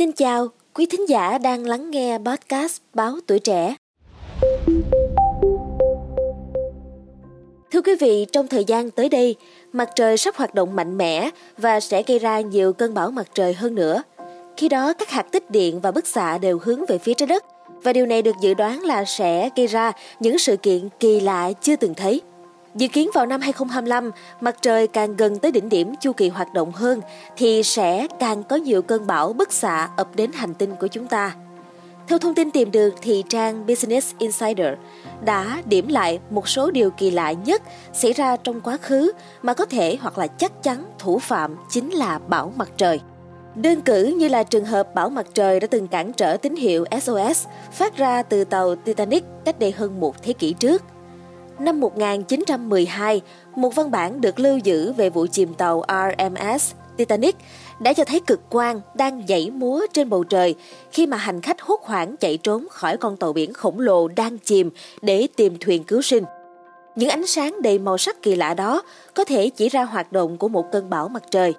Xin chào, quý thính giả đang lắng nghe podcast Báo Tuổi Trẻ. Thưa quý vị, trong thời gian tới đây, mặt trời sắp hoạt động mạnh mẽ và sẽ gây ra nhiều cơn bão mặt trời hơn nữa. Khi đó, các hạt tích điện và bức xạ đều hướng về phía trái đất và điều này được dự đoán là sẽ gây ra những sự kiện kỳ lạ chưa từng thấy. Dự kiến vào năm 2025, mặt trời càng gần tới đỉnh điểm chu kỳ hoạt động hơn thì sẽ càng có nhiều cơn bão bức xạ ập đến hành tinh của chúng ta. Theo thông tin tìm được thì trang Business Insider đã điểm lại một số điều kỳ lạ nhất xảy ra trong quá khứ mà có thể hoặc là chắc chắn thủ phạm chính là bão mặt trời. Đơn cử như là trường hợp bão mặt trời đã từng cản trở tín hiệu SOS phát ra từ tàu Titanic cách đây hơn một thế kỷ trước – năm 1912, một văn bản được lưu giữ về vụ chìm tàu RMS Titanic đã cho thấy cực quang đang nhảy múa trên bầu trời khi mà hành khách hốt hoảng chạy trốn khỏi con tàu biển khổng lồ đang chìm để tìm thuyền cứu sinh. Những ánh sáng đầy màu sắc kỳ lạ đó có thể chỉ ra hoạt động của một cơn bão mặt trời.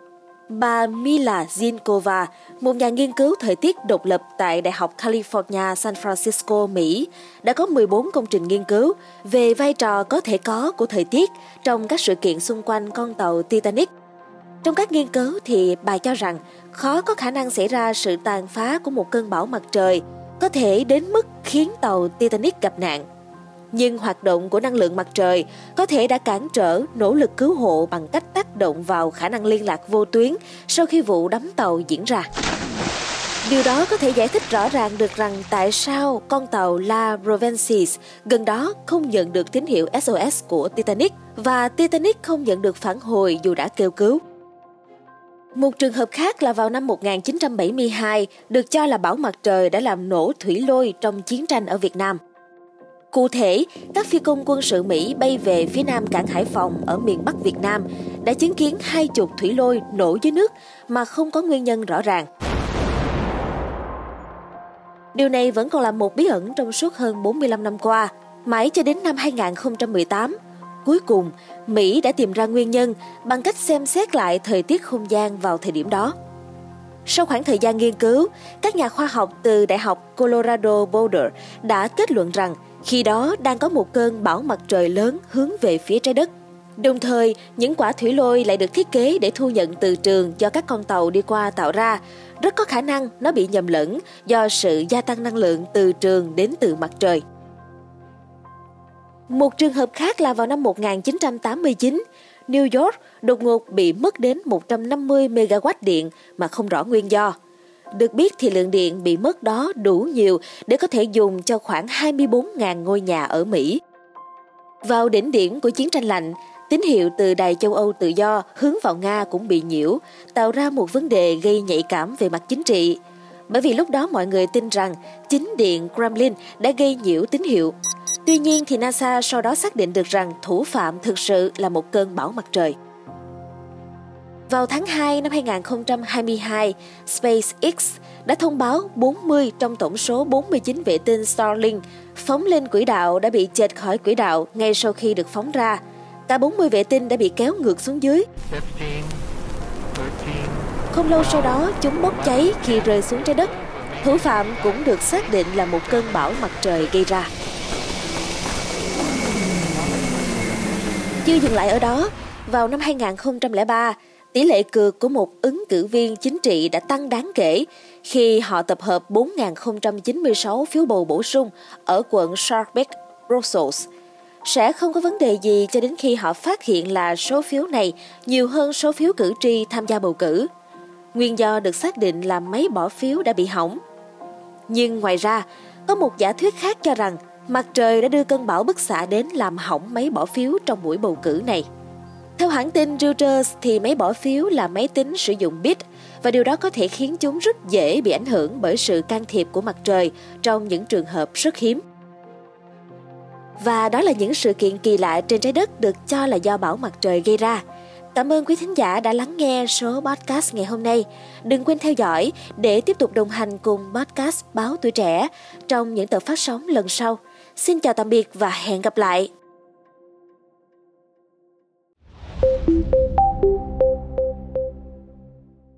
Bà Mila Zinkova, một nhà nghiên cứu thời tiết độc lập tại Đại học California San Francisco, Mỹ, đã có 14 công trình nghiên cứu về vai trò có thể có của thời tiết trong các sự kiện xung quanh con tàu Titanic. Trong các nghiên cứu thì bà cho rằng khó có khả năng xảy ra sự tàn phá của một cơn bão mặt trời có thể đến mức khiến tàu Titanic gặp nạn nhưng hoạt động của năng lượng mặt trời có thể đã cản trở nỗ lực cứu hộ bằng cách tác động vào khả năng liên lạc vô tuyến sau khi vụ đắm tàu diễn ra. Điều đó có thể giải thích rõ ràng được rằng tại sao con tàu La Provensis gần đó không nhận được tín hiệu SOS của Titanic và Titanic không nhận được phản hồi dù đã kêu cứu. Một trường hợp khác là vào năm 1972, được cho là bão mặt trời đã làm nổ thủy lôi trong chiến tranh ở Việt Nam – Cụ thể, các phi công quân sự Mỹ bay về phía nam cảng Hải Phòng ở miền Bắc Việt Nam đã chứng kiến hai chục thủy lôi nổ dưới nước mà không có nguyên nhân rõ ràng. Điều này vẫn còn là một bí ẩn trong suốt hơn 45 năm qua, mãi cho đến năm 2018. Cuối cùng, Mỹ đã tìm ra nguyên nhân bằng cách xem xét lại thời tiết không gian vào thời điểm đó. Sau khoảng thời gian nghiên cứu, các nhà khoa học từ Đại học Colorado Boulder đã kết luận rằng khi đó đang có một cơn bão mặt trời lớn hướng về phía trái đất. Đồng thời, những quả thủy lôi lại được thiết kế để thu nhận từ trường do các con tàu đi qua tạo ra. Rất có khả năng nó bị nhầm lẫn do sự gia tăng năng lượng từ trường đến từ mặt trời. Một trường hợp khác là vào năm 1989, New York đột ngột bị mất đến 150 MW điện mà không rõ nguyên do. Được biết thì lượng điện bị mất đó đủ nhiều để có thể dùng cho khoảng 24.000 ngôi nhà ở Mỹ. Vào đỉnh điểm của chiến tranh lạnh, tín hiệu từ Đài châu Âu tự do hướng vào Nga cũng bị nhiễu, tạo ra một vấn đề gây nhạy cảm về mặt chính trị. Bởi vì lúc đó mọi người tin rằng chính điện Kremlin đã gây nhiễu tín hiệu. Tuy nhiên thì NASA sau đó xác định được rằng thủ phạm thực sự là một cơn bão mặt trời. Vào tháng 2 năm 2022, SpaceX đã thông báo 40 trong tổng số 49 vệ tinh Starlink phóng lên quỹ đạo đã bị chệch khỏi quỹ đạo ngay sau khi được phóng ra. Cả 40 vệ tinh đã bị kéo ngược xuống dưới. Không lâu sau đó, chúng bốc cháy khi rơi xuống trái đất. Thủ phạm cũng được xác định là một cơn bão mặt trời gây ra. Chưa dừng lại ở đó, vào năm 2003, Tỷ lệ cược của một ứng cử viên chính trị đã tăng đáng kể khi họ tập hợp 4.096 phiếu bầu bổ sung ở quận Sharpeville. Brussels. Sẽ không có vấn đề gì cho đến khi họ phát hiện là số phiếu này nhiều hơn số phiếu cử tri tham gia bầu cử. Nguyên do được xác định là máy bỏ phiếu đã bị hỏng. Nhưng ngoài ra, có một giả thuyết khác cho rằng mặt trời đã đưa cơn bão bức xạ đến làm hỏng máy bỏ phiếu trong buổi bầu cử này. Theo hãng tin Reuters thì máy bỏ phiếu là máy tính sử dụng bit và điều đó có thể khiến chúng rất dễ bị ảnh hưởng bởi sự can thiệp của mặt trời trong những trường hợp rất hiếm. Và đó là những sự kiện kỳ lạ trên trái đất được cho là do bão mặt trời gây ra. Cảm ơn quý thính giả đã lắng nghe số podcast ngày hôm nay. Đừng quên theo dõi để tiếp tục đồng hành cùng podcast Báo Tuổi Trẻ trong những tập phát sóng lần sau. Xin chào tạm biệt và hẹn gặp lại!